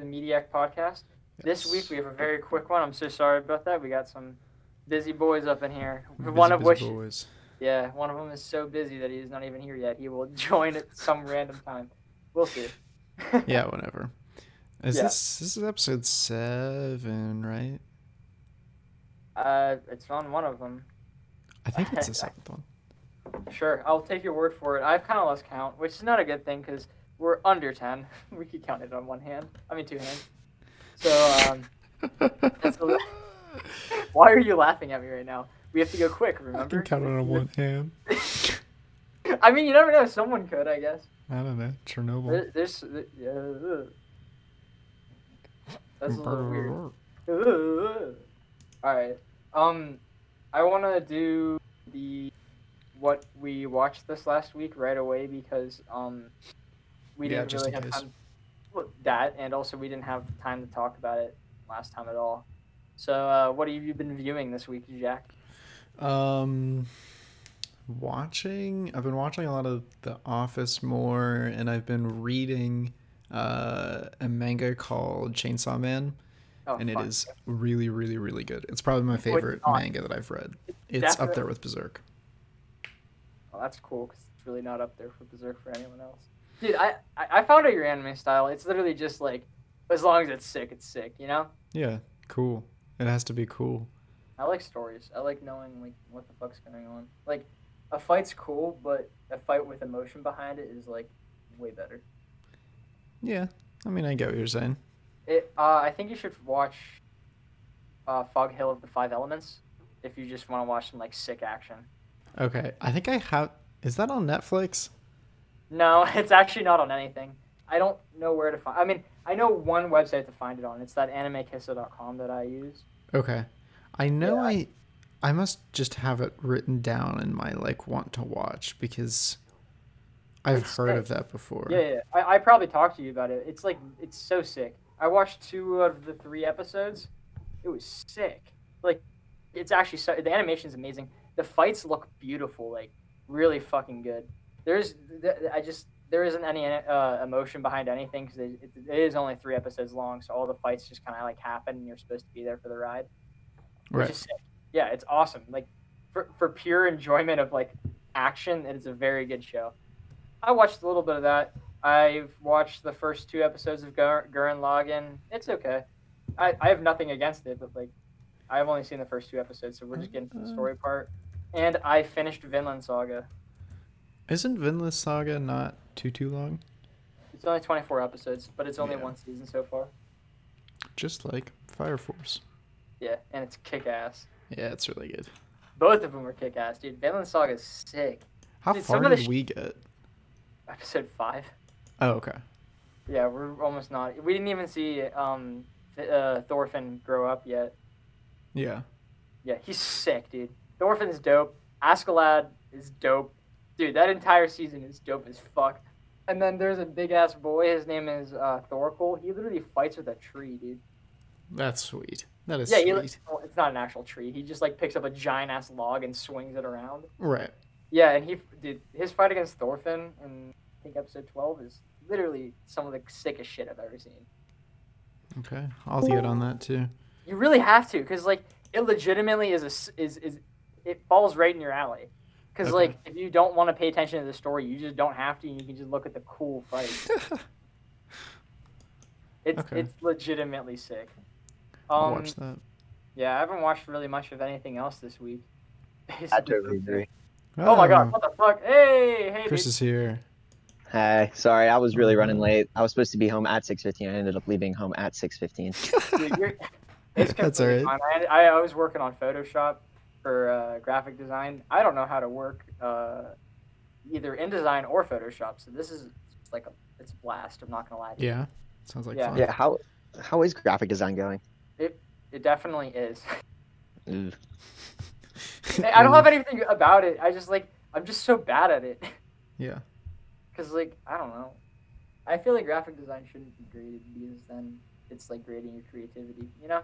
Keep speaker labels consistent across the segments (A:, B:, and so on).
A: the Mediac podcast. This week we have a very quick one. I'm so sorry about that. We got some busy boys up in here.
B: Busy,
A: one of which,
B: boys.
A: yeah, one of them is so busy that he's not even here yet. He will join at some random time. We'll see.
B: Yeah, whatever. Is
A: Yeah.
B: this this is episode seven, right?
A: Uh, it's on one of them.
B: I think it's the seventh one.
A: Sure, I'll take your word for it. I've kind of lost count, which is not a good thing because we're under ten. We could count it on one hand. I mean, two hands. So, um, li- why are you laughing at me right now? We have to go quick.
B: I
A: Remember?
B: can count it on one hand.
A: I mean, you never know. Someone could, I guess.
B: I don't know. Chernobyl.
A: There- There's, yeah. That's a little weird. All right. Um, I want to do the what we watched this last week right away because um, we
B: Yeah,
A: didn't
B: just
A: really have time. Well, that and also we didn't have time to talk about it last time at all. So, uh, what have you been viewing this week, Jack?
B: Um, watching. I've been watching a lot of The Office more, and I've been reading uh, a manga called Chainsaw Man,
A: Oh,
B: and it
A: fuck.
B: is really, really, really good. It's probably my favorite manga that I've read. It's up there with Berserk.
A: Oh, that's cool because it's really not up there for Berserk for anyone else. Dude, I, I found out your anime style. It's literally just like, as long as it's sick, it's sick. You know.
B: Yeah, cool. It has to be cool.
A: I like stories. I like knowing like what the fuck's going on. Like, a fight's cool, but a fight with emotion behind it is like way better.
B: Yeah, I mean, I get what you're saying.
A: It. Uh, I think you should watch. Uh, Fog Hill of the Five Elements, if you just want to watch some like sick action.
B: Okay, I think I have. Is that on Netflix?
A: No, it's actually not on anything. I don't know where to find. I mean, I know one website to find it on. It's that animekisso.com that I use.
B: Okay, I know
A: Yeah.
B: I. I must just have it written down in my like want to watch because I've
A: It's
B: heard
A: sick.
B: of that before.
A: Yeah, yeah. I, I probably talked to you about it. It's like it's so sick. I watched two of the three episodes. It was sick. Like, it's actually so. The animation's amazing. The fights look beautiful. Like, really fucking good. There's, I just there isn't any uh, emotion behind anything because it, it, it is only three episodes long. So all the fights just kind of like happen, and you're supposed to be there for the ride. Which
B: Right.
A: is sick. Yeah, it's awesome. Like, for for pure enjoyment of like action, it is a very good show. I watched a little bit of that. I've watched the first two episodes of Gur- Gurren Lagann. It's okay. I, I have nothing against it, but like, I've only seen the first two episodes, so we're just getting to the story part. And I finished Vinland Saga.
B: Isn't Vinland Saga not too too long?
A: It's only 24 episodes, but it's only
B: Yeah.
A: one season so far.
B: Just like Fire Force.
A: Yeah, and it's kick ass.
B: Yeah, it's really good.
A: Both of them are kick ass, dude. Vinland Saga is sick.
B: How
A: Dude,
B: far did
A: sh-
B: we get?
A: Episode five.
B: Oh, okay.
A: Yeah, we're almost not. We didn't even see um, uh, Thorfinn grow up yet.
B: Yeah.
A: Yeah, he's sick, dude. Thorfinn's dope. Askeladd is dope. Dude, that entire season is dope as fuck. And then there's a big ass boy. His name is uh, Thorkell. He literally fights with a tree, dude.
B: That's sweet. That is
A: yeah, he,
B: sweet.
A: well, it's not an actual tree. He just like picks up a giant ass log and swings it around.
B: Right.
A: Yeah, and he did his fight against Thorfinn in I think episode 12 is literally some of the sickest shit I've ever seen.
B: Okay. I'll get on that too.
A: You really have to, because like it legitimately is a is is it falls right in your alley. Because
B: Okay.
A: like if you don't want to pay attention to the story, you just don't have to. and You can just look at the cool fight. It's
B: Okay.
A: it's legitimately sick.
B: I'll
A: Um,
B: watch that.
A: yeah, I haven't watched really much of anything else this week.
C: I totally agree.
A: Oh my god! What the fuck? Hey, hey,
B: Chris
A: dude.
B: is here.
C: Hey, sorry, I was really running late. I was supposed to be home at 6:15. I ended up leaving home at 6:15.
A: Dude, you're- it's
B: That's alright.
A: fine. I, I was working on Photoshop for uh, graphic design. I don't know how to work uh, either InDesign or Photoshop, so this is like a it's a blast. I'm not gonna lie to you.
B: Yeah. Sounds like
A: Yeah.
B: fun.
C: Yeah, how how is graphic design going?
A: It it definitely is.
C: Ooh.
A: I don't have anything about it. I just like I'm just so bad at it.
B: Yeah.
A: Cause like I don't know. I feel like graphic design shouldn't be graded because then it's like grading your creativity. You know.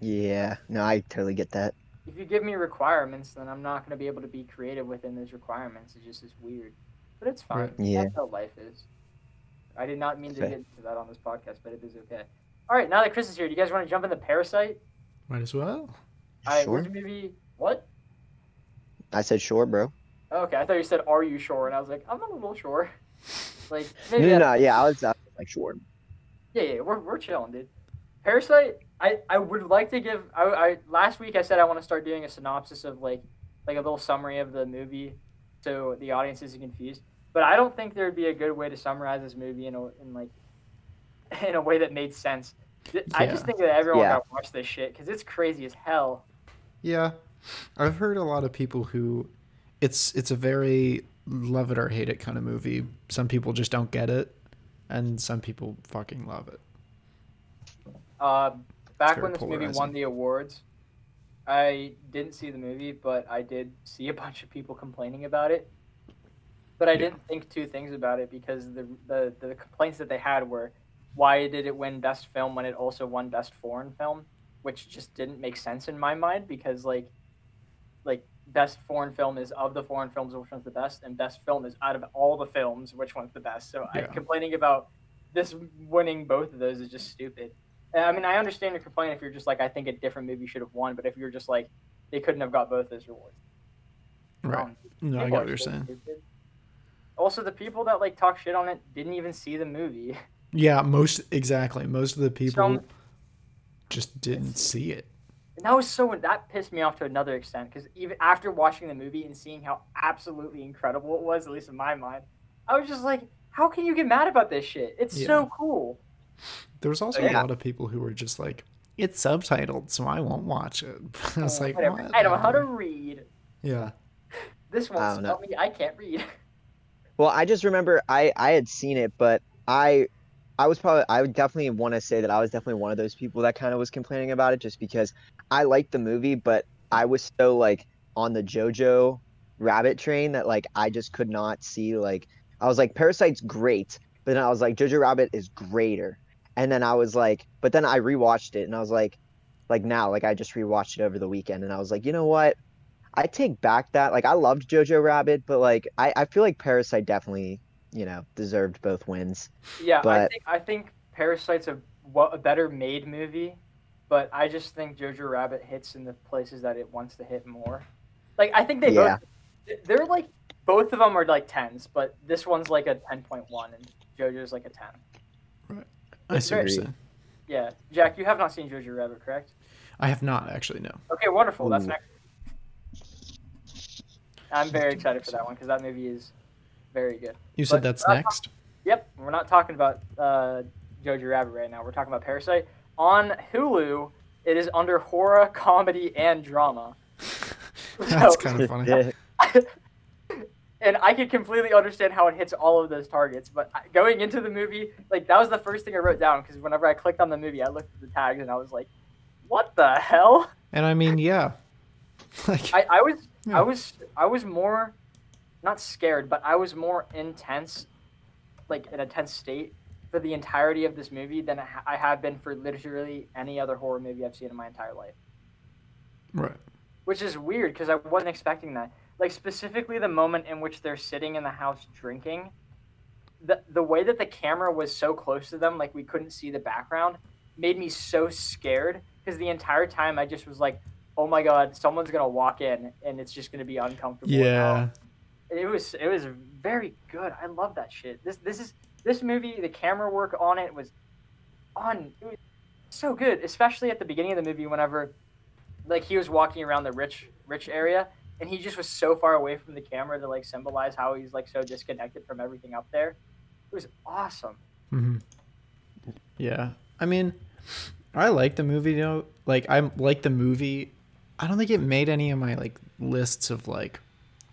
C: Yeah, no, I totally get that.
A: If you give me requirements, then I'm not going to be able to be creative within those requirements. It just is weird, but it's fine.
C: Yeah.
A: That's how life is. I did not mean to
C: Okay.
A: get into that on this podcast, but it is okay. All right, now that Chris is here, do you guys want to jump in the Parasite?
B: Might as well.
A: I
C: Sure.
A: which movie? What?
C: I said sure, bro.
A: Okay, I thought you said, "Are you sure?" And I was like, "I'm a little sure." Like maybe.
C: No, no, no, yeah, I was, I was like sure.
A: Yeah, yeah, we're we're chilling, dude. Parasite. I I would like to give. I, I last week I said I want to start doing a synopsis of like like a little summary of the movie, so the audience isn't confused. But I don't think there would be a good way to summarize this movie in a in like in a way that made sense. Th- I just think that everyone
C: Yeah.
A: got to watch this shit because it's crazy as hell.
B: Yeah, I've heard a lot of people who, it's it's a very love it or hate it kind of movie. Some people just don't get it, and some people fucking love it.
A: Uh, back when this movie won the awards, I didn't see the movie, but I did see a bunch of people complaining about it. But I
B: Yeah.
A: didn't think two things about it because the, the the complaints that they had were, why did it win best film when it also won best foreign film, which just didn't make sense in my mind because like, like best foreign film is of the foreign films which one's the best, and best film is out of all the films which one's the best. So I
B: Yeah.
A: complaining about this winning both of those is just stupid. And, I mean, I understand your complaint if you're just like, I think a different movie should have won, but if you're just like, they couldn't have got both those rewards.
B: Right.
A: Um,
B: No, I get what you're saying.
A: stupid. Also, the people that like talk shit on it didn't even see the movie.
B: Yeah, most exactly. Most of the people
A: Some-
B: just didn't see it.
A: And that was so that pissed me off to another extent because even after watching the movie and seeing how absolutely incredible it was, at least in my mind, I was just like, how can you get mad about this shit? It's
B: Yeah.
A: so cool.
B: There was also
C: Yeah.
B: a lot of people who were just like, "It's subtitled, so I won't watch it." I was
A: Uh,
B: like,
A: whatever.
B: "What?"
A: I don't know how to read.
B: Yeah.
A: This won't
C: I know.
A: spell me. I can't read.
C: Well, I just remember I I had seen it, but I I was probably I would definitely want to say that I was definitely one of those people that kind of was complaining about it just because I liked the movie, but I was so like on the JoJo rabbit train that like I just could not see like I was like Parasite's great, but then I was like Jojo Rabbit is greater. And then I was like, but then I rewatched it and I was like like now like I just rewatched it over the weekend and I was like, you know what? I take back that like I loved Jojo Rabbit, but like I, I feel like Parasite definitely you know deserved both wins.
A: Yeah, I think I think Parasite's a a better made movie, but I just think Jojo Rabbit hits in the places that it wants to hit more. Like I think they
C: Yeah.
A: both they're like both of them are like tens, but this one's like a ten point one and JoJo's like a ten.
B: I see what you're saying.
A: Yeah, Jack, you have not seen Jojo Rabbit, correct?
B: I have not actually. No.
A: Okay, wonderful. That's
C: Ooh.
A: next. I'm very excited for that one because that movie is very good.
B: You said
A: But-
B: that's next.
A: Yep, we're not talking about uh, Jojo Rabbit right now. We're talking about Parasite on Hulu. It is under horror, comedy, and drama.
B: that's
A: So-
B: kind of funny.
A: and I can completely understand how it hits all of those targets. But going into the movie, like that was the first thing I wrote down because whenever I clicked on the movie, I looked at the tags and I was like, "What the hell?"
B: And I mean, yeah. Like,
A: I, I was
B: Yeah.
A: I was I was more not scared, but I was more intense, like in a tense state for the entirety of this movie than I have been for literally any other horror movie I've seen in my entire life.
B: right.
A: Which is weird because I wasn't expecting that. Like specifically the moment in which they're sitting in the house drinking, the the way that the camera was so close to them, like we couldn't see the background, made me so scared because the entire time I just was like, "Oh my god, someone's gonna walk in and it's just gonna be uncomfortable."
B: Yeah.
A: it was it was very good. I love that shit. This this is this movie. The camera work on it was on. It was so good, especially at the beginning of the movie. Whenever like he was walking around the rich rich area, and he just was so far away from the camera to like symbolize how he's like so disconnected from everything up there. It was awesome.
B: hmm Yeah. I mean, I like the movie. You know, like I like the movie. I don't think it made any of my like lists of like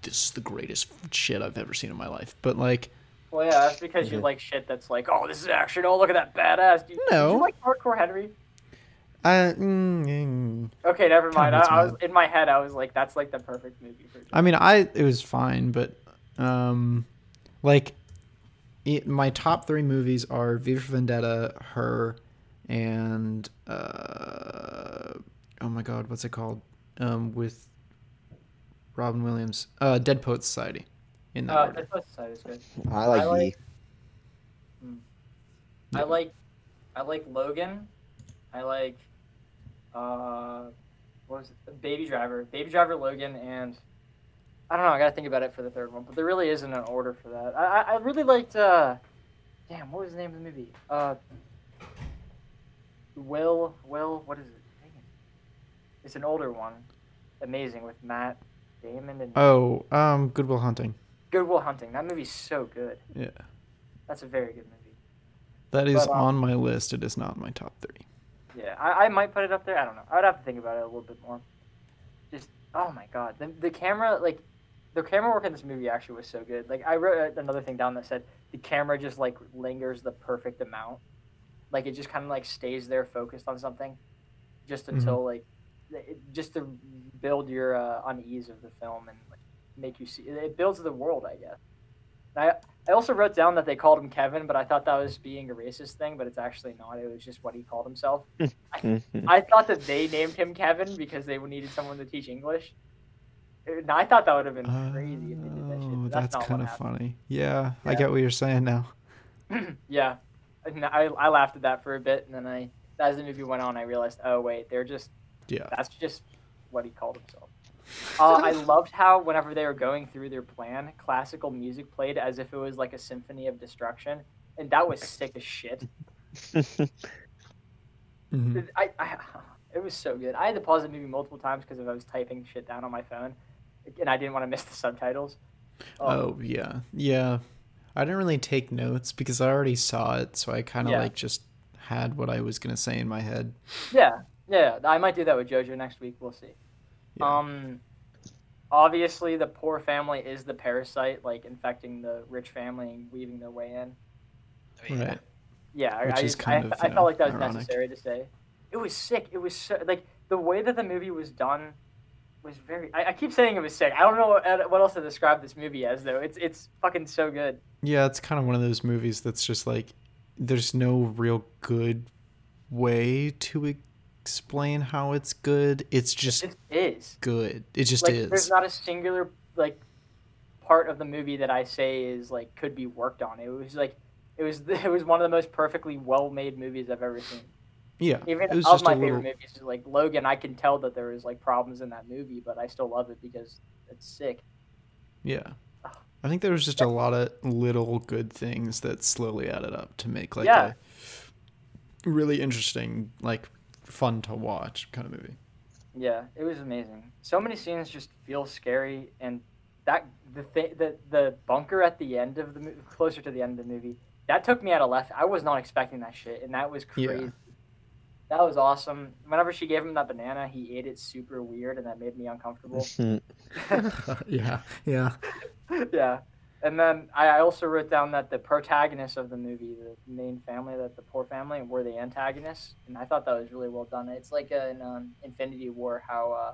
B: this is the greatest shit I've ever seen in my life. But like,
A: Well, yeah, that's because you like shit that's like, oh, this is action. Oh, look at that badass. Did,
B: No.
A: Did you like Hardcore Henry?
B: I, mm, mm.
A: Okay, never mind. I, I was in my head. I was like, that's like the perfect movie for.
B: I mean, I it was fine, but um, like it, my top three movies are V for Vendetta, Her, and uh, oh my god, what's it called? Um, with Robin Williams, uh, Dead Poet Society. In that
A: Uh,
B: order.
A: Dead Poet Society is good.
C: I like,
A: I like-
C: Yee.
A: I like, I like Logan. I like, uh, what was it? Baby Driver, Baby Driver, Logan, and I don't know. I gotta think about it for the third one, but there really isn't an order for that. I I, really liked. uh Damn, what was the name of the movie? Uh, Will Will what is it? Dang it. It's an older one. Amazing with Matt Damon and
B: Oh, um, Good Will Hunting.
A: Good Will Hunting. That movie's so good.
B: Yeah,
A: That's a very good movie.
B: that is
A: But, um,
B: on my list. It is not my top three.
A: Yeah, I, I might put it up there. I don't know. I would have to think about it a little bit more. Just oh my god, the the camera like the camera work in this movie actually was so good. Like I wrote another thing down that said the camera just like lingers the perfect amount. Like it just kind of like stays there focused on something, just until like it, just to build your uh, unease of the film and like, make you see it builds the world, I guess. And I I also wrote down that they called him Kevin, but I thought that was being a racist thing, but it's actually not. It was just what he called himself.
C: Mhm.
A: I thought that they named him Kevin because they needed someone to teach English. And I thought that would have been crazy if they did that shit.
B: Oh,
A: but
B: that's, kind of funny. Yeah, I get what you're saying now.
A: yeah, I, I laughed at that for a bit, and then I, as the movie went on, I realized, oh wait, they're just
B: Yeah.
A: that's just what he called himself. Uh, I loved how whenever they were going through their plan, classical music played as if it was like a symphony of destruction, and that was sick as shit.
B: Mhm.
A: I, I, it was so good. I had to pause the movie multiple times because if I was typing shit down on my phone, and I didn't want to miss the subtitles. Um,
B: Oh yeah, yeah. I didn't really take notes because I already saw it, so I kind of
A: Yeah.
B: like just had what I was gonna say in my head.
A: yeah, yeah. I might do that with JoJo next week. We'll see.
B: Yeah.
A: Um, obviously, the poor family is the parasite, like infecting the rich family and weaving their way in.
B: Right.
A: Yeah, I-
B: Which
A: I,
B: is
A: just-
B: kind
A: I,
B: of,
A: I
B: you know,
A: felt like that was
B: ironic.
A: necessary to say. It was sick. It was so, like the way that the movie was done was very. I, I keep saying it was sick. I don't know what, what else to describe this movie as though. It's it's fucking so good.
B: Yeah, it's kind of one of those movies that's just like there's no real good way to explain how it's good. It's just
A: It is.
B: good. It just
A: like
B: is.
A: there's not a singular like part of the movie that I say is like could be worked on. It was like it was it was one of the most perfectly well made movies I've ever seen.
B: yeah,
A: Even
B: it was
A: of
B: just
A: my favorite
B: little.
A: movies, like Logan, I can tell that there was like problems in that movie, but I still love it because it's sick.
B: Yeah, I think there was just a lot of little good things that slowly added up to make like
A: Yeah.
B: a really interesting, like fun to watch kind of movie.
A: Yeah, it was amazing. So many scenes just feel scary, and that the thing the the bunker at the end of the movie, closer to the end of the movie, that took me out of left. I was not expecting that shit, and that was
B: Yeah.
A: crazy. That was awesome. Whenever she gave him that banana, he ate it super weird, and that made me uncomfortable.
B: yeah, yeah.
A: yeah. And then I I also wrote down that the protagonists of the movie, the main family, that the poor family, were the antagonists, and I thought that was really well done. It's like in um, Infinity War, how uh,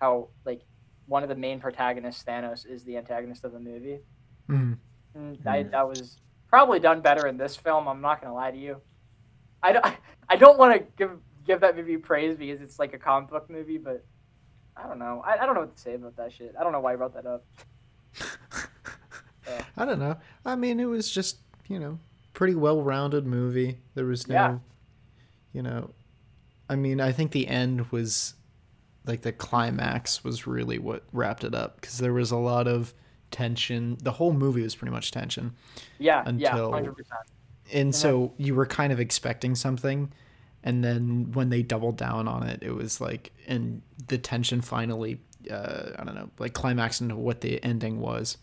A: how like one of the main protagonists, Thanos, is the antagonist of the movie.
B: Mhm.
A: And I, that was probably done better in this film. I'm not gonna lie to you. I don't I don't want to give give that movie praise because it's like a comic book movie, but I don't know. I, I don't know what to say about that shit. I don't know why I wrote that up. Yeah.
B: I don't know. I mean, it was just you know pretty well-rounded movie. There was no,
A: Yeah.
B: you know, I mean, I think the end was like the climax was really what wrapped it up because there was a lot of tension. The whole movie was pretty much tension.
A: Yeah, yeah,
B: Until-
A: hundred percent.
B: and
A: then-
B: so you were kind of expecting something and then when they doubled down on it it was like and the tension finally uh, i don't know like climaxed into what the ending was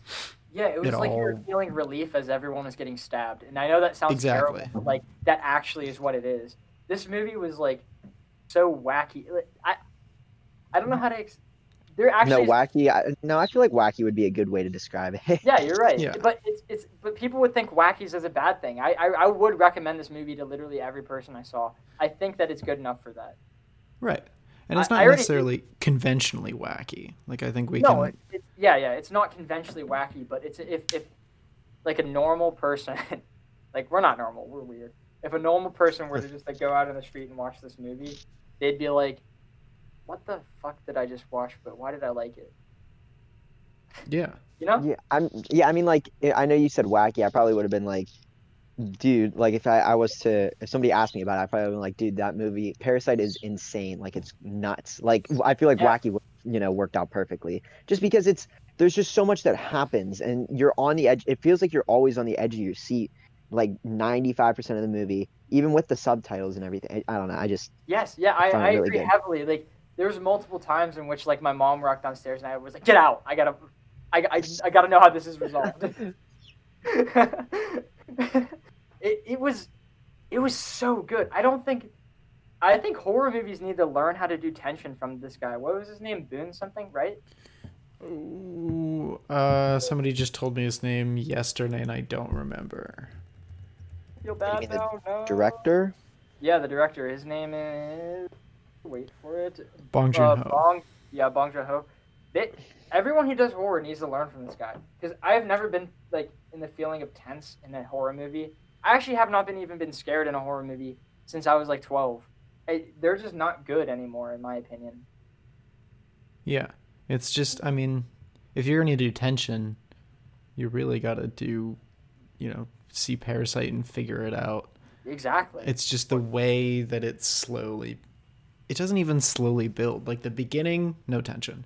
A: Yeah, it was
B: it
A: like you were feeling relief as everyone was getting stabbed. And I know that sounds
B: Exactly.
A: terrible, but like that actually is what it is. This movie was like so wacky. Like, I I don't know how to. Ex- there
C: no,
A: actually is-
C: wacky. I, no, I feel like wacky would be a good way to describe it.
A: Yeah, you're right.
B: Yeah.
A: But it's it's but people would think wackies is a bad thing. I, I I would recommend this movie to literally every person I saw. I think that it's good enough for that.
B: right and it's not
A: I already-
B: necessarily conventionally wacky like i think we
A: no,
B: can
A: it, it's yeah, yeah. It's not conventionally wacky, but it's if if like a normal person, like we're not normal, we're weird. If a normal person were to just like go out in the street and watch this movie, they'd be like, "What the fuck did I just watch? But why did I like it?"
B: yeah
A: You know?
C: Yeah, I'm. Yeah, I mean, like, I I know you said wacky. I probably would have been like, dude, like if I, I was to if somebody asked me about it, I probably would be like, dude, that movie Parasite is insane. Like it's nuts. Like I feel like
A: Yeah.
C: Wacky, you know, worked out perfectly. Just because it's there's just so much that happens, and you're on the edge. It feels like you're always on the edge of your seat, like 95% of the movie, even with the subtitles and everything. I, I don't know. I just
A: Yes, yeah, I, I
C: really
A: agree
C: good.
A: heavily. Like there's multiple times in which like my mom walked downstairs and I was like, "Get out! I gotta, I, I, I gotta know how this is resolved." it, it was, it was so good. I don't think, I think horror movies need to learn how to do tension from this guy. What was his name? Boone something, right?
B: Ooh, uh, somebody just told me his name yesterday, and I don't remember.
A: Feel
C: You
A: bad
C: mean the
A: now. No.
C: director.
A: Yeah, the director. His name is. Wait for it.
B: Bong
A: uh,
B: Joon Ho.
A: Bong, yeah, Bong Joon Ho. They, everyone who does horror needs to learn from this guy because I have never been like in the feeling of tense in a horror movie. I actually have not been even been scared in a horror movie since I was like twelve. I, they're just not good anymore, in my opinion.
B: Yeah, it's just. I mean, if you're gonna do tension, you really gotta do, you know, see Parasite and figure it out.
A: Exactly.
B: It's just the way that it's slowly. It doesn't even slowly build. Like the beginning, no tension.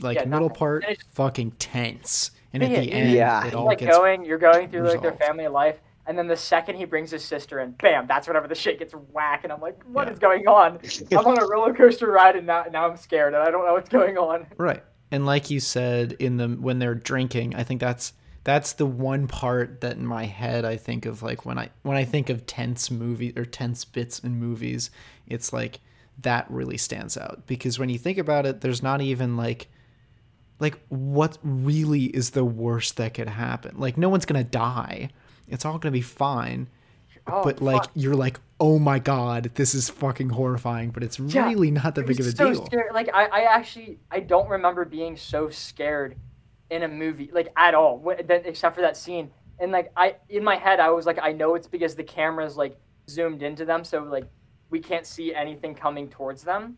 B: Like
A: Yeah,
B: middle
A: nothing.
B: part,
A: it's-
B: fucking tense. And at the end,
C: yeah.
B: it all
A: like
B: gets
A: going, you're going through like their family life, and then the second he brings his sister in, bam, that's whenever the shit gets whack, and I'm like, what is
B: Yeah.
A: going on? I'm on a roller coaster ride, and now now I'm scared, and I don't know what's going on.
B: Right. And like you said in the when they're drinking, I think that's that's the one part that in my head I think of like when I when I think of tense movie or tense bits in movies, it's like that really stands out because when you think about it, there's not even like like what really is the worst that could happen? Like no one's going to die. It's all going to be fine.
A: Oh,
B: but like
A: fuck.
B: you're like, "Oh my god, this is fucking horrifying," but it's
A: Yeah,
B: really not that big of a
A: so
B: deal.
A: Scary. Like I, I actually I don't remember being so scared in a movie like at all, except for that scene. And like I in my head I was like I know it's because the camera's like zoomed into them, so like we can't see anything coming towards them.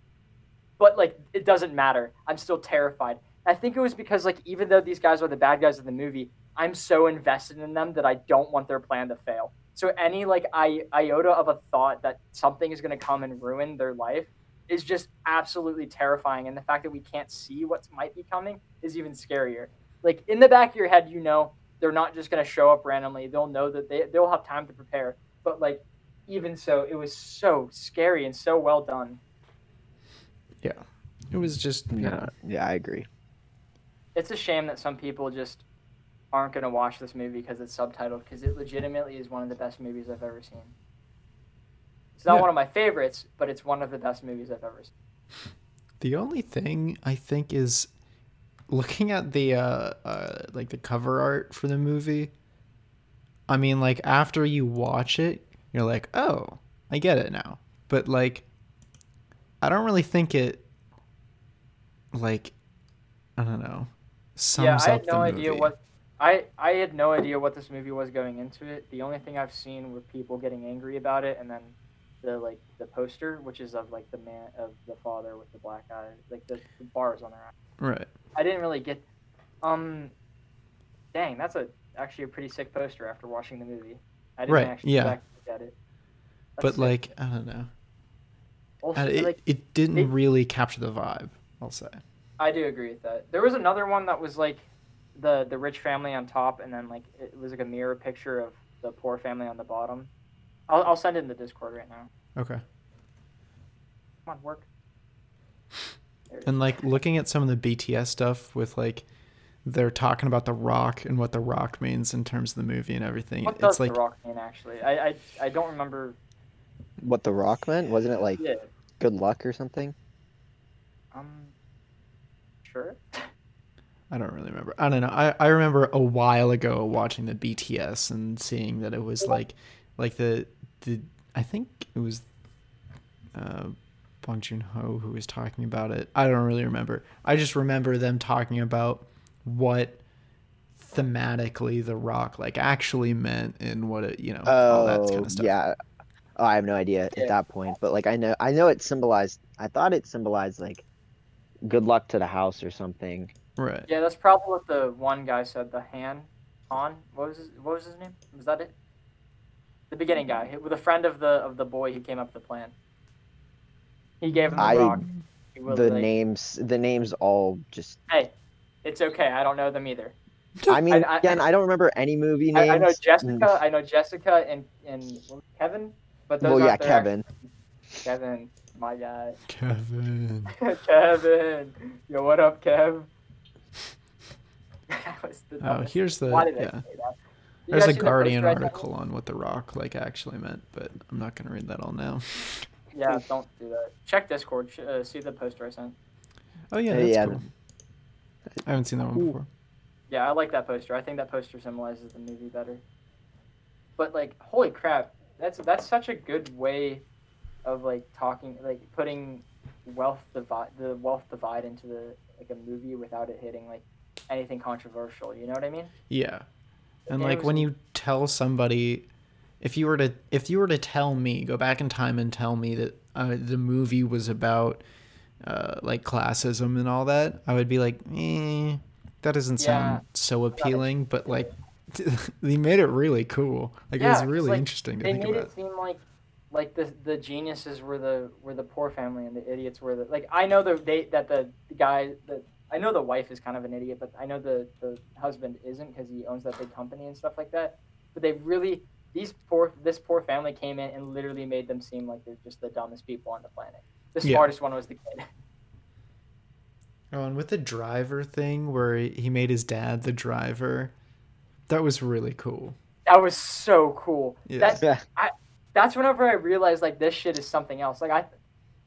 A: But like it doesn't matter. I'm still terrified. I think it was because like even though these guys are the bad guys of the movie, I'm so invested in them that I don't want their plan to fail. So any like I, iota of a thought that something is going to come and ruin their life is just absolutely terrifying. And the fact that we can't see what might be coming is even scarier. Like in the back of your head, you know they're not just going to show up randomly. They'll know that they they'll have time to prepare. But like even so, it was so scary and so well done.
B: Yeah, it was just you know,
C: yeah, I agree.
A: It's a shame that some people just aren't going to watch this movie because it's subtitled because it legitimately is one of the best movies I've ever seen. It's not
B: Yeah.
A: one of my favorites, but it's one of the best movies I've ever seen.
B: The only thing I think is looking at the uh, uh like the cover art for the movie. I mean, like after you watch it, you're like, "Oh, I get it now." But like I don't really think it like I don't know. Sums
A: yeah, I
B: up
A: had no idea what I I had no idea what this movie was going into it. The only thing I've seen were people getting angry about it, and then the like the poster, which is of like the man of the father with the black eye, like the, the bars on their eye.
B: Right.
A: I didn't really get. Um, dang, that's a actually a pretty sick poster after watching the movie. I didn't
B: Right,
A: actually
B: yeah.
A: look at it. That's
B: But
A: sick.
B: like, I don't know.
A: also,
B: it,
A: like
B: it didn't
A: it-
B: really capture the vibe, I'll say.
A: I do agree with that. There was another one that was like the the rich family on top, and then like it was like a mirror picture of the poor family on the bottom. I'll I'll send it in the Discord right now.
B: Okay.
A: Come on, work. There.
B: And like looking at some of the BTS stuff with like they're talking about the rock and what the rock means in terms of the movie and everything.
A: What does
B: it's like
A: the Rock mean actually? I, I I don't remember.
C: What the Rock meant? Wasn't it like
A: Yeah.
C: good luck or something?
A: Um. Sure.
B: I don't really remember. I don't know. I, I remember a while ago watching the BTS and seeing that it was like like the the I think it was uh Bong Joon Ho who was talking about it. I don't really remember. I just remember them talking about what thematically the rock like actually meant and what it you know all that
C: Oh,
B: kind of stuff.
C: yeah. Oh, I have no idea
A: Yeah.
C: at that point, but like I know, I know it symbolized. I thought it symbolized like good luck to the house or something.
B: Right.
A: Yeah, that's probably what the one guy said. The Han, Han. What was his, what was his name? Was that it? The beginning guy, with a friend of the of the boy who came up with the plan. He gave him the
C: I-
A: rock. He
C: The
A: like,
C: names, the names all just.
A: Hey, it's okay. I don't know them either.
C: I mean,
A: I-
C: again, I don't remember any movie names.
A: I, I know. Jessica. I know Jessica and and what was it, Kevin. But those
C: Well, yeah,
A: aren't
C: Kevin.
A: actual- Kevin, my guy.
B: Kevin.
A: Kevin, yo, what up, Kev? That was the
B: Oh, here's the
A: Why did
B: yeah.
A: You
B: There's a Guardian
A: poster I sent
B: article on what The Rock like actually meant, but I'm not gonna read that all now.
A: Yeah, don't do that. Check Discord. Uh, see the poster I sent.
B: Oh yeah,
C: Uh,
B: that's
C: yeah.
B: cool. I haven't seen that one
C: Ooh.
B: before.
A: Yeah, I like that poster. I think that poster symbolizes the movie better. But like, holy crap, that's that's such a good way of like talking, like putting wealth divide the wealth divide into the like a movie without it hitting like anything controversial. You know what I mean?
B: Yeah. And
A: It
B: like
A: was-
B: when you tell somebody if you were to if you were to tell me go back in time and tell me that uh, the movie was about uh, like classism and all that, I would be like, eh, that doesn't sound
A: Yeah.
B: so appealing. But like, they made it really cool. Like it
A: Yeah,
B: was
A: 'cause,
B: really
A: like,
B: interesting to think about.
A: They made it seem like like the the geniuses were the were the poor family and the idiots were the like I know the they that the, the guy the I know the wife is kind of an idiot, but I know the the husband isn't because he owns that big company and stuff like that. But they really these poor this poor family came in and literally made them seem like they're just the dumbest people on the planet. The
B: Yeah.
A: smartest one was the kid.
B: Oh, and with the driver thing where he made his dad the driver, that was really cool.
A: That was so cool.
B: Yeah.
A: That
C: Yeah.
A: that's whenever I realized like this shit is something else. Like I,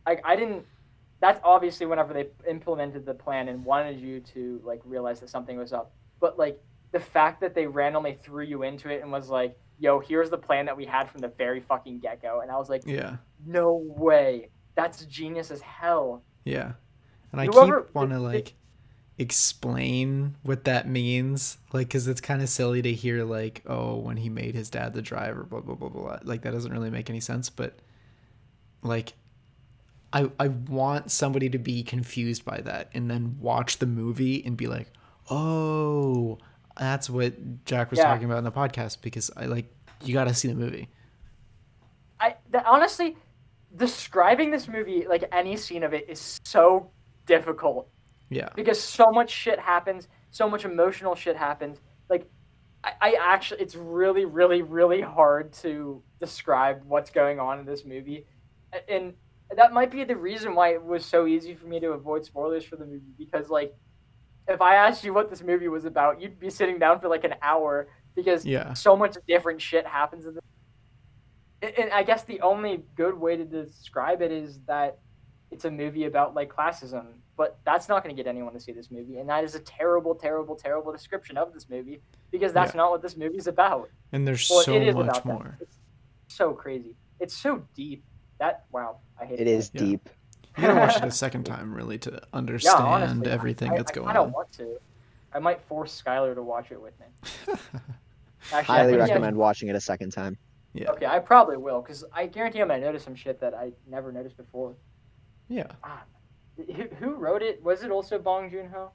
A: like I didn't. That's obviously whenever they implemented the plan and wanted you to like realize that something was up. But like the fact that they randomly threw you into it and was like, "Yo, here's the plan that we had from the very fucking get go," and I was like,
B: Yeah.
A: "No way, that's genius as hell."
B: Yeah. And I
A: Whoever-
B: keep want to like explain what that means, like, because it's kind of silly to hear like, oh, when he made his dad the driver, blah blah blah blah. Like that doesn't really make any sense. But like, I I want somebody to be confused by that and then watch the movie and be like, oh, that's what Jack was
A: Yeah.
B: talking about in the podcast. Because I like you got to see the movie.
A: I that, honestly, describing this movie like any scene of it is so difficult
B: Yeah.
A: because so much shit happens, so much emotional shit happens. Like, I, I actually, it's really, really, really hard to describe what's going on in this movie, and that might be the reason why it was so easy for me to avoid spoilers for the movie because, like, if I asked you what this movie was about, you'd be sitting down for like an hour because
B: Yeah.
A: so much different shit happens in the and- and I guess the only good way to describe it is that it's a movie about like classism, but that's not going to get anyone to see this movie, and that is a terrible, terrible, terrible description of this movie because that's
B: Yeah.
A: not what this movie is about.
B: And there's
A: Well,
B: so much more.
A: It's so crazy. It's so deep. That wow, I hate
C: It is
B: Yeah.
C: deep.
B: You gotta watch it a second time really to understand
A: honestly,
B: everything
A: I,
B: that's
A: I,
B: going
A: I don't want to. I might force Skylar to watch it with me. Actually, I
C: Highly
A: think- yeah,
C: recommend watching it a second time.
B: yeah.
A: Okay, I probably will because I guarantee I'm gonna notice some shit that I never noticed before.
B: Yeah.
A: Ah, who, who wrote it? Was it also Bong Joon Ho?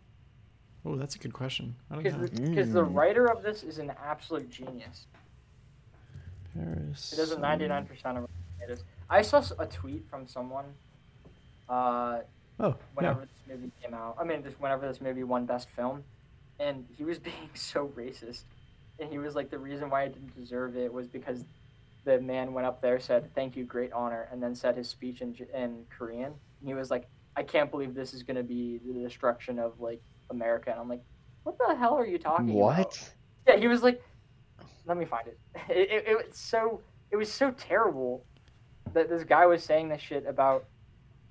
B: Oh, that's a good question.
A: Because
B: know.
A: the, 'cause the
C: Mm.
A: writer of this is an absolute genius.
B: Paris.
A: It does a 99% of it is. I saw a tweet from someone. Uh,
B: Oh,
A: whenever this movie came out. I mean, just whenever this movie won Best Film, and he was being so racist, and he was like, the reason why I didn't deserve it was because the man went up there, said, "Thank you, great honor," and then said his speech in in Korean. And he was like, "I can't believe this is going to be the destruction of like America," and I'm like, "What the hell are you talking about?"
C: What?
A: Yeah, he was like, "Let me find it." It, it, it was so it was so terrible that this guy was saying this shit about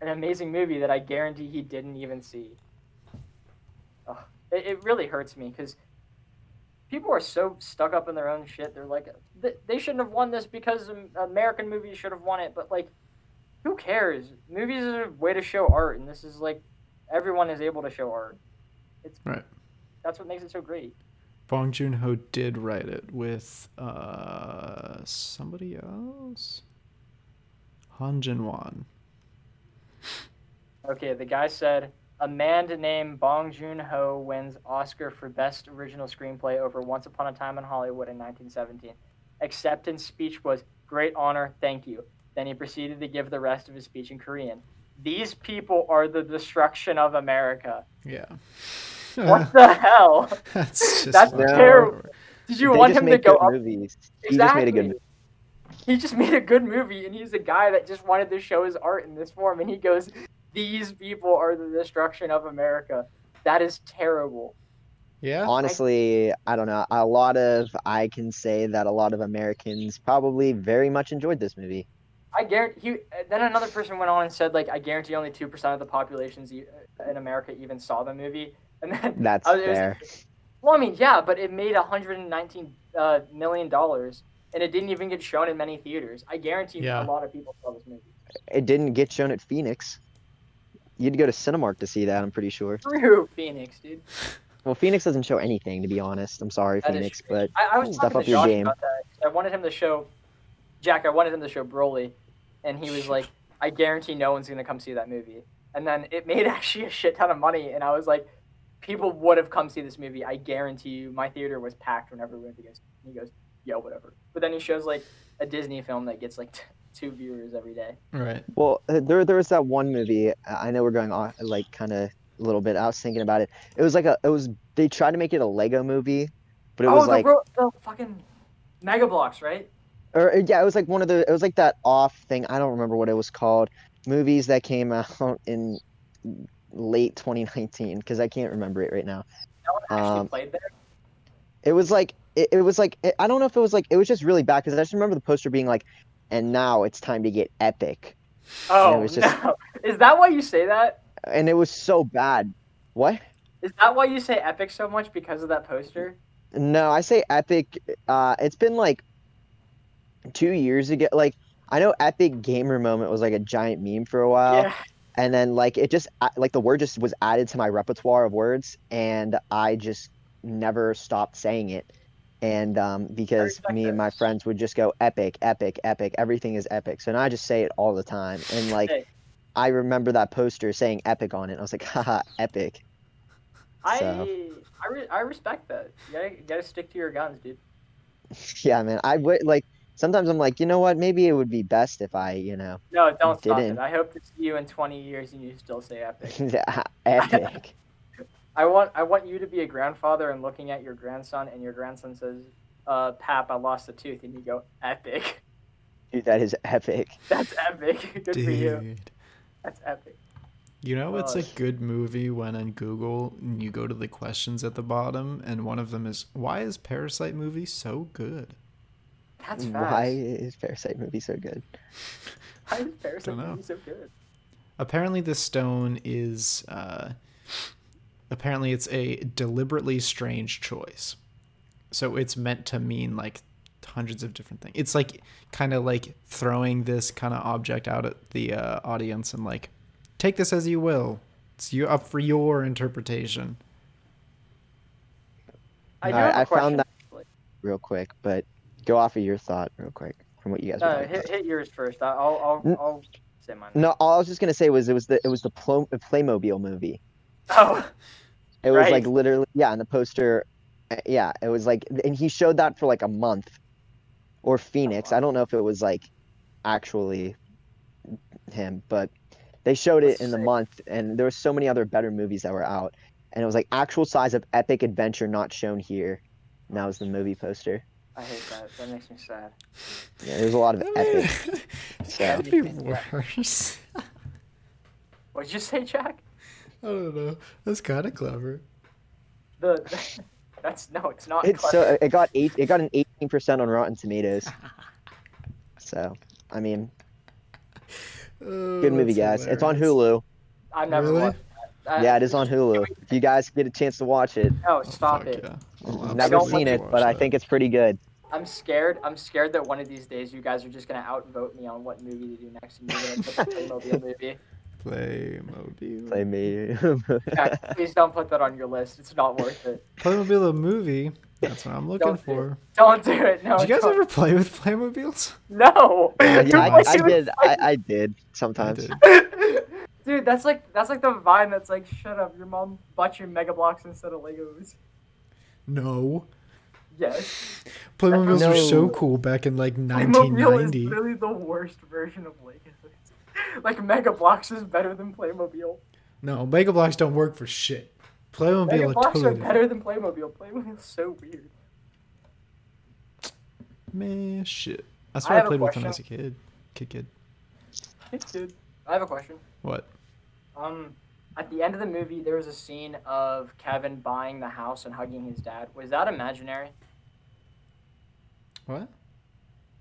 A: an amazing movie that I guarantee he didn't even see. Ugh, it, it really hurts me because people are so stuck up in their own shit. They're like, they shouldn't have won this because American movies should have won it. But like, who cares? Movies are a way to show art, and this is like, everyone is able to show art. It's
B: Right.
A: That's what makes it so great.
B: Bong Joon Ho did write it with uh somebody else. Han Jin Won.
A: Okay, the guy said a man named Bong Joon Ho wins Oscar for Best Original Screenplay over Once Upon a Time in Hollywood in 1917. acceptance speech was great honor, thank you. Then he proceeded to give the rest of his speech in Korean. These people are the destruction of America.
B: Yeah.
A: What the hell?
B: That's just
A: That's terrible. Did you
C: They
A: want him to go
C: good
A: up?
C: movies. He just made a good movie.
A: He just made a good movie, and he's a guy that just wanted to show his art in this form. And he goes, "These people are the destruction of America." That is terrible.
B: Yeah.
C: Honestly, I don't know. A lot of I can say that a lot of Americans probably very much enjoyed this movie.
A: I guarantee. He, then another person went on and said, "Like I guarantee only two percent of the populations e- in America even saw the movie." And then
C: That's
A: I was- it was- Well, I mean, yeah, but it made 119 uh, million dollars, and it didn't even get shown in many theaters. I guarantee
B: Yeah.
A: a lot of people saw this movie.
C: It didn't get shown at Phoenix. You'd go to Cinemark to see that, I'm pretty sure.
A: True, Phoenix, dude.
C: Well, Phoenix doesn't show anything, to be honest. I'm sorry,
A: That is
C: Phoenix, but
A: I, I was
C: Step
A: talking
C: up
A: to
C: your
A: Josh
C: game.
A: about that. 'cause I wanted him to show Jack. I wanted him to show Broly, and he was like, "I guarantee no one's gonna come see that movie." And then it made actually a shit ton of money, and I was like, "People would have come see this movie. I guarantee you." My theater was packed whenever we went to go. see it." He goes, "Yo, whatever." But then he shows like a Disney film that gets like t- two viewers every day.
B: Right.
C: well, uh, there there was that one movie. I know we're going on like kind of a little bit. I was thinking about it. It was like a it was they tried to make it a Lego movie, but it
A: oh,
C: was
A: the,
C: like
A: ro- the fucking Mega Bloks, right?
C: or uh, yeah, it was like one of the it was like that off thing. I don't remember what it was called. Movies that came out in late 2019 because I can't remember it right now.
A: No one actually
C: Um,
A: played there.
C: It was like it, it was like it, I don't know if it was like it was just really bad because I just remember the poster being like, and now it's time to get epic,
A: Oh
C: was just-
A: no! Is that why you say that?
C: and it was so bad. What?
A: Is that why you say epic so much because of that poster?
C: No, I say epic. Uh, it's been like two years ago. Like I know epic gamer moment was like a giant meme for a while.
A: yeah.
C: and then like it just like the word just was added to my repertoire of words and i just never stopped saying it and um because me and my friends would just go epic epic epic everything is epic so now i just say it all the time and like
A: Hey.
C: i remember that poster saying epic on it i was like haha epic
A: I
C: So.
A: I, re- I respect that. You gotta, you gotta stick to your guns, dude.
C: yeah man i would like sometimes i'm like you know what maybe it would be best if i you know
A: No, don't stop
C: Didn't.
A: it. I hope to see you in 20 years and you still say epic.
C: epic
A: I want I want you to be a grandfather and looking at your grandson and your grandson says, uh, "Pap, I lost a tooth," and you go, "Epic."
C: dude that is epic
A: That's epic. Good for you.
B: Dude.
A: That's epic.
B: You know it's a good movie when on Google you go to the questions at the bottom and one of them is why is Parasite movie so good?
A: That's fast.
C: why is parasite movie so good
A: Why is Parasite movie so good?
B: Apparently the stone is uh apparently it's a deliberately strange choice. So it's meant to mean like hundreds of different things. It's like kind of like throwing this kind of object out at the uh, audience and like take this as you will. It's you up for your interpretation.
A: I do
C: Alright,
A: have
C: found that- real quick but go off of your thought real quick from what you guys were
A: No,
C: talking
A: hit, hit yours first. I- I'll
C: N-
A: I'll, I'll say mine.
C: No, all I was just gonna say was it was the it was the Plo- Playmobil movie.
A: Oh,
C: It was
A: Right.
C: like literally yeah, and the poster, uh, yeah, it was like, and he showed that for like a month, or Phoenix.
A: wow.
C: I don't know if it was like actually him, but they showed it
A: That's
C: in the
A: sick.
C: month, and there were so many other better movies that were out, and it was like actual size of epic adventure not shown here. And that was the movie poster.
A: I hate that. That makes me sad.
C: Yeah, there's a lot of
B: I
C: epic.
B: mean, it
C: So-
B: could be worse.
A: What'd you say, Jack?
B: I don't know. That's kind of clever.
A: The that's no, it's not.
C: It's
A: clever.
C: so it got eight. It got an eighteen percent on Rotten Tomatoes. So I mean,
B: Oh,
C: good movie, guys. It's on Hulu.
A: I've never
B: Really?
A: watched that.
C: Yeah, it is on Hulu. If you guys get a chance to watch it,
A: No, stop it.
B: I've
C: never seen it, but I think it's pretty good.
A: I'm scared. I'm scared that one of these days you guys are just gonna outvote me on what movie to do next, and you're gonna put the Playmobil movie.
B: Playmobil.
C: Play me.
A: Jack, please don't put that on your list. It's not worth it.
B: Playmobil a movie. That's what I'm looking
A: Don't
B: for.
A: Don't do it. No.
B: Did you guys
A: don't.
B: ever play with Playmobiles?
A: No.
C: yeah,
B: Who
C: I,
B: wants
C: I did. I, I did sometimes.
B: did.
A: Dude, that's like that's like the vine that's like, shut up, your mom bought you Mega Bloks instead of Legos.
B: No.
A: Yes.
B: Playmobiles were so cool back in like 1990.
A: Playmobil is
B: 1990.
A: literally the worst version of Legos. like Mega Bloks is better than Playmobil.
B: No, Mega Bloks don't work for shit. Playmobil
A: Mega
B: are
A: Bloks
B: totally
A: are better than Playmobil. Playmobil's so weird.
B: Man, shit. That's
A: I
B: what I,
A: a
B: played with when I was a kid. Kid, kid.
A: Hey, dude. I have a question.
B: What?
A: Um, at the end of the movie, there was a scene of Kevin buying the house and hugging his dad. Was that imaginary?
B: What?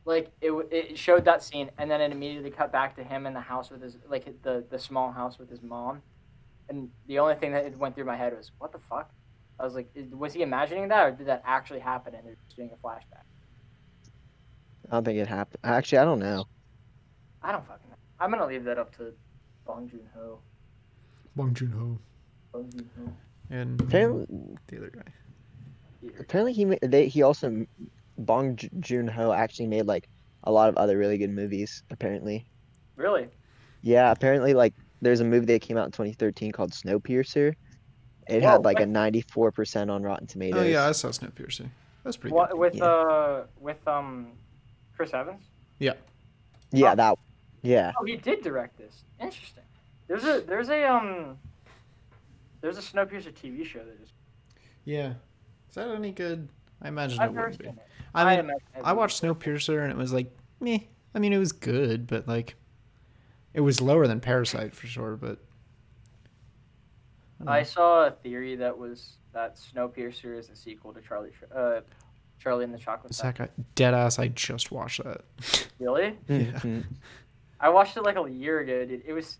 A: Like it, it showed that scene, and then it immediately cut back to him in the house with his like the the small house with his mom, and the only thing that went through my head was, "What the fuck?" I was like, "Was he imagining that, or did that actually happen?" And they're just doing a flashback.
C: I don't think it happened. Actually, I don't know.
A: I don't fucking know. I'm gonna leave that up to Bong Joon Ho.
B: Bong Joon Ho
A: Bong Joon Ho.
B: and
C: Apparently,
B: the other guy.
C: apparently he ma- they he also Bong Joon Ho actually made like a lot of other really good movies. Apparently,
A: Really?
C: yeah. Apparently, like there's a movie that came out in 2013 called Snowpiercer. It
A: Whoa,
C: had like a 94% on Rotten Tomatoes.
B: Oh yeah, I saw Snowpiercer. That's pretty
A: What
B: good.
A: with
C: Yeah.
A: uh with um Chris Evans?
C: Yeah,
A: Oh.
C: that. Yeah.
A: Oh, he did direct this. Interesting. There's a there's a um there's a Snowpiercer TV show that is.
B: Yeah. Is that any good? I imagine
A: I've
B: it wouldn't be.
A: it.
B: I mean,
A: it
B: I watched. Snowpiercer and it was like, me. I mean, it was good, but like, it was lower than Parasite for sure. But I
A: I saw a theory that was that Snowpiercer is a sequel to Charlie Ch- uh Charlie and the Chocolate Factory.
B: Dead ass. I just watched that.
A: Really?
B: Yeah.
A: I watched it like a year ago, dude. It was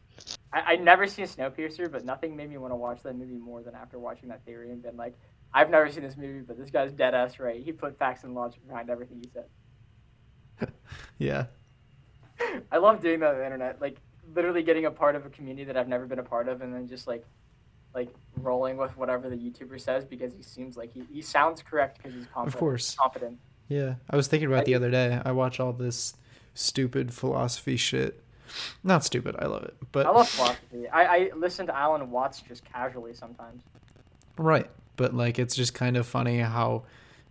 A: I I'd never seen Snowpiercer, but nothing made me want to watch that movie more than after watching that theory and been like, I've never seen this movie, but this guy's dead ass right. He put facts and logic behind everything he said.
B: Yeah.
A: I love doing that on the internet, like literally getting a part of a community that I've never been a part of, and then just like, like rolling with whatever the YouTuber says because he seems like he, he sounds correct because he's confident.
B: Of course.
A: confident.
B: Yeah. I was thinking about
A: I-
B: the other day. I watch all this stupid philosophy shit. Not stupid. I love it. But
A: I love philosophy. I, I listen to Alan Watts just casually sometimes.
B: Right. But like it's just kind of funny how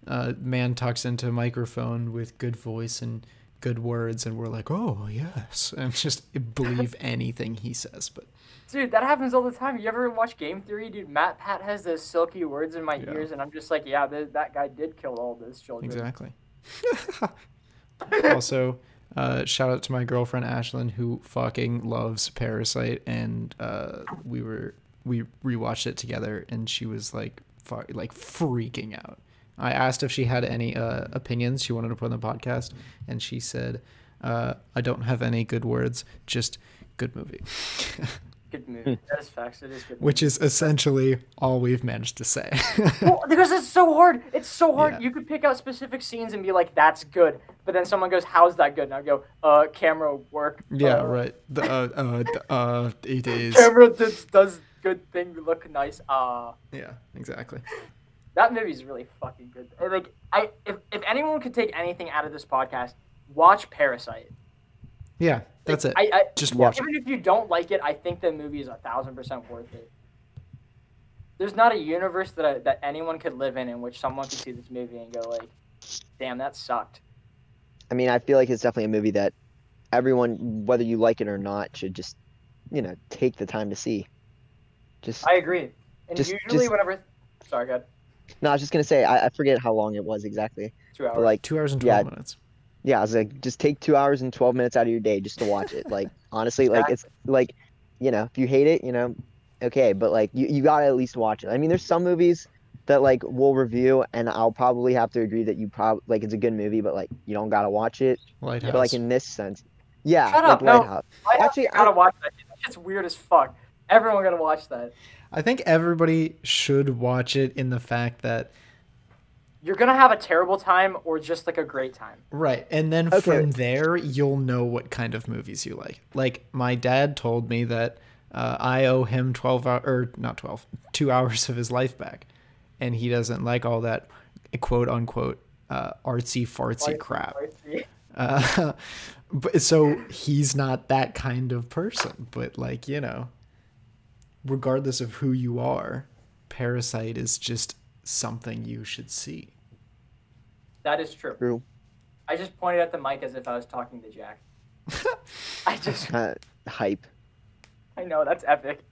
B: uh, man talks into a microphone with good voice and good words and we're like, "Oh, yes." And just believe anything he says. But
A: Dude, that happens all the time. You ever watch Game Theory, dude? MatPat has those silky words in my
B: Yeah.
A: ears, and I'm just like, yeah, th- that guy did kill all those children.
B: exactly. also, uh, shout out to my girlfriend Ashlyn who fucking loves Parasite and uh, we were we rewatched it together and she was like fu- like freaking out. I asked if she had any uh, opinions she wanted to put on the podcast, and she said, uh, "I don't have any good words, just good movie,"
A: Good movie. that is facts. It is good.
B: which is essentially all we've managed to say.
A: well, because it's so hard. It's so hard.
B: Yeah.
A: You could pick out specific scenes and be like, "That's good," but then someone goes, "How's that good?" And I go, "Uh, camera work."
B: yeah,
A: uh,
B: right. The, uh, uh, the, uh, it is.
A: Camera does, does good thing you look nice. Ah,
B: Yeah, exactly.
A: that movie's really fucking good. Uh, Like, I if if anyone could take anything out of this podcast, watch Parasite.
B: Yeah, that's it.
A: I, I
B: Just
C: Yeah.
B: watch it.
A: even if you don't like it, I think the movie is a thousand percent worth it. There's not a universe that I, that anyone could live in in which someone could see this movie and go like, "Damn, that sucked."
C: I mean, I feel like it's definitely a movie that everyone, whether you like it or not, should just, you know, take the time to see. Just
A: I agree. And
C: Just-
A: usually,
C: just-
A: whenever, sorry, God,
C: no, I was just gonna say I, I forget how long it was exactly,
A: two hours.
C: but like
B: Two hours and
C: Yeah.
B: twelve minutes.
C: yeah, I was like, just take two hours and twelve minutes out of your day just to watch it. Like honestly, like it's like, you know, if you hate it, you know, okay, but like you, you gotta at least watch it. I mean, there's some movies that like we'll review, and I'll probably have to agree that you probably like it's a good movie, but like you don't gotta watch it.
B: Lighthouse.
C: But like in this sense, yeah,
A: Shut
C: like
A: up, no.
C: Lighthouse.
A: I
C: actually,
A: actually gotta
C: I-
A: watch that. That shit's weird as fuck. Everyone gotta watch that.
B: I think everybody should watch it in the fact that
A: You're gonna have a terrible time or just like a great time.
B: right, and then
C: Okay.
B: from there you'll know what kind of movies you like. Like my dad told me that uh, I owe him twelve hour or not twelve, two hours of his life back, and he doesn't like all that quote unquote uh, artsy fartsy
A: Like,
B: crap.
A: like,
B: Uh, but so he's not that kind of person. But like you know, regardless of who you are, Parasite is just something you should see.
A: That is true.
C: True.
A: I just pointed at the mic as if I was talking to Jack. I just,
C: Uh, hype,
A: I know that's epic.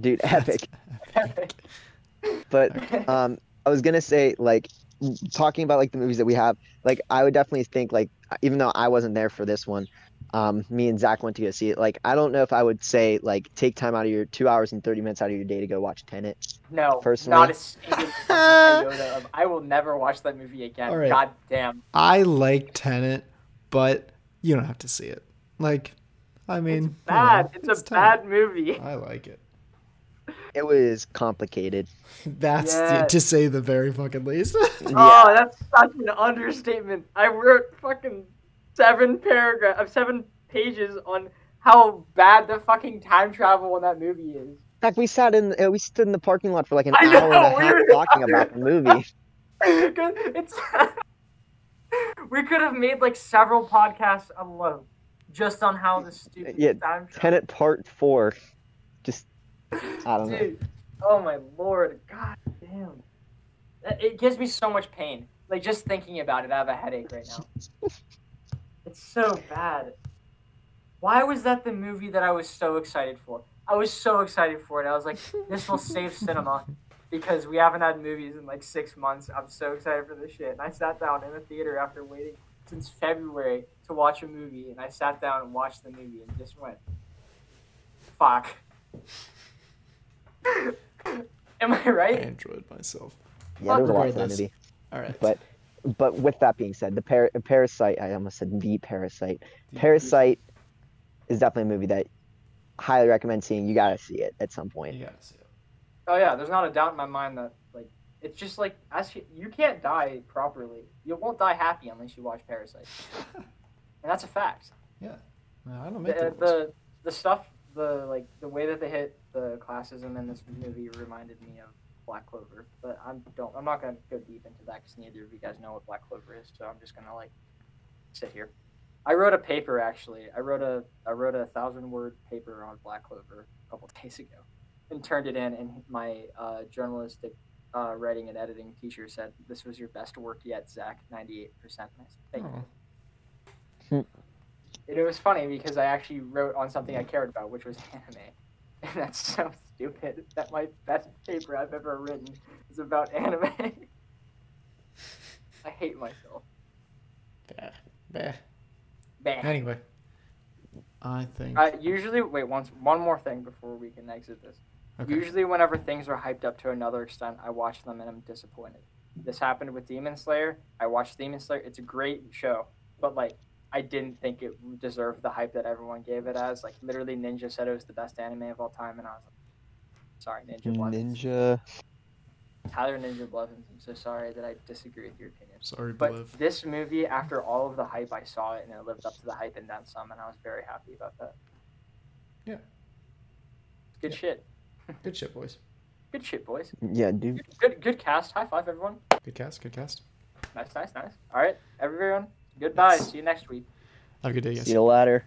C: dude, epic.
A: epic.
C: But um, I was gonna say like talking about like the movies that we have. Like I would definitely think like even though I wasn't there for this one, um, me and Zach went to go see it. Like I don't know if I would say like take time out of your two hours and thirty minutes out of your day to go watch Tenet.
A: no,
C: Personally-
A: not a single of. I will never watch that movie again.
B: All right.
A: God damn.
B: I like Tenet, but you don't have to see it. Like, I mean, you
A: Bad.
B: know,
A: it's, a
B: Tenet.
A: bad movie.
B: I like it.
C: It was complicated.
B: That's
A: Yeah.
B: to say the very fucking least.
A: Oh, that's such an understatement. I wrote fucking seven paragraph, of seven pages on how bad the fucking time travel in that movie is.
C: In fact, we sat in uh, we stood in the parking lot for like an
A: I
C: hour
A: know,
C: and a half talking about the movie.
A: it's we could have made like several podcasts alone just on how the stupid
C: Yeah,
A: time travel.
C: Tenet Part Four. Just I don't know.
A: Oh my lord, god damn. It gives me so much pain. Like just thinking about it, I have a headache right now. It's so bad. Why was that the movie that I was so excited for? I was so excited for it. I was like, this will save cinema because we haven't had movies in like six months. I'm so excited for this shit. And I sat down in the theater after waiting since February to watch a movie, and I sat down and watched the movie and just went, fuck. Am I right?
B: I
A: right?
B: enjoyed myself.
C: Yeah, there was a lot of
B: Regardless.
C: sanity.
B: All right.
C: But but with that being said, the par- Parasite, I almost said the Parasite. Parasite is definitely a movie that highly recommend seeing. You gotta see it at some point.
B: you gotta see it.
A: Oh yeah, there's not a doubt in my mind that like it's just like as you, you can't die properly. You won't die happy unless you watch Parasite, and that's a fact.
B: No, I don't make the,
A: the the stuff the like the way that they hit the classism in this movie reminded me of Black Clover, but I'm don't I'm not gonna go deep into that because neither of you guys know what Black Clover is, so I'm just gonna like sit here. I wrote a paper actually. I wrote a I wrote a thousand word paper on Black Clover a couple days ago, and turned it in. And my uh, journalistic uh, writing and editing teacher said this was your best work yet, Zach. Ninety eight percent. Thank you.
B: Oh.
A: And it was funny because I actually wrote on something I cared about, which was anime. That's so stupid that my best paper I've ever written is about anime. I hate myself.
B: Bah, bah.
A: Bah.
B: Anyway, I think.
A: Uh, usually, wait, once, one more thing before we can exit this.
B: okay.
A: Usually, whenever things are hyped up to another extent, I watch them and I'm disappointed. This happened with Demon Slayer. I watched Demon Slayer. It's a great show, but like, I didn't think it deserved the hype that everyone gave it as. Like, literally, Ninja said it was the best anime of all time, and I was like, sorry, Ninja Blevins.
C: Ninja.
A: Tyler Ninja Blevins. I'm so sorry that I disagree with your opinion.
B: Sorry,
A: But
B: Bliv.
A: this movie, after all of the hype, I saw it and it lived up to the hype and then some, and I was very happy about that.
B: Yeah.
A: Good
B: Yeah.
A: shit.
B: Good shit, boys.
A: Good shit, boys.
C: Yeah, dude.
A: Good, good, good cast. High five, everyone.
B: Good cast. Good cast.
A: Nice, nice, nice. All right, everyone. Goodbye.
B: Yes.
A: See you next week.
B: Have a good day, guys.
C: See you ladder.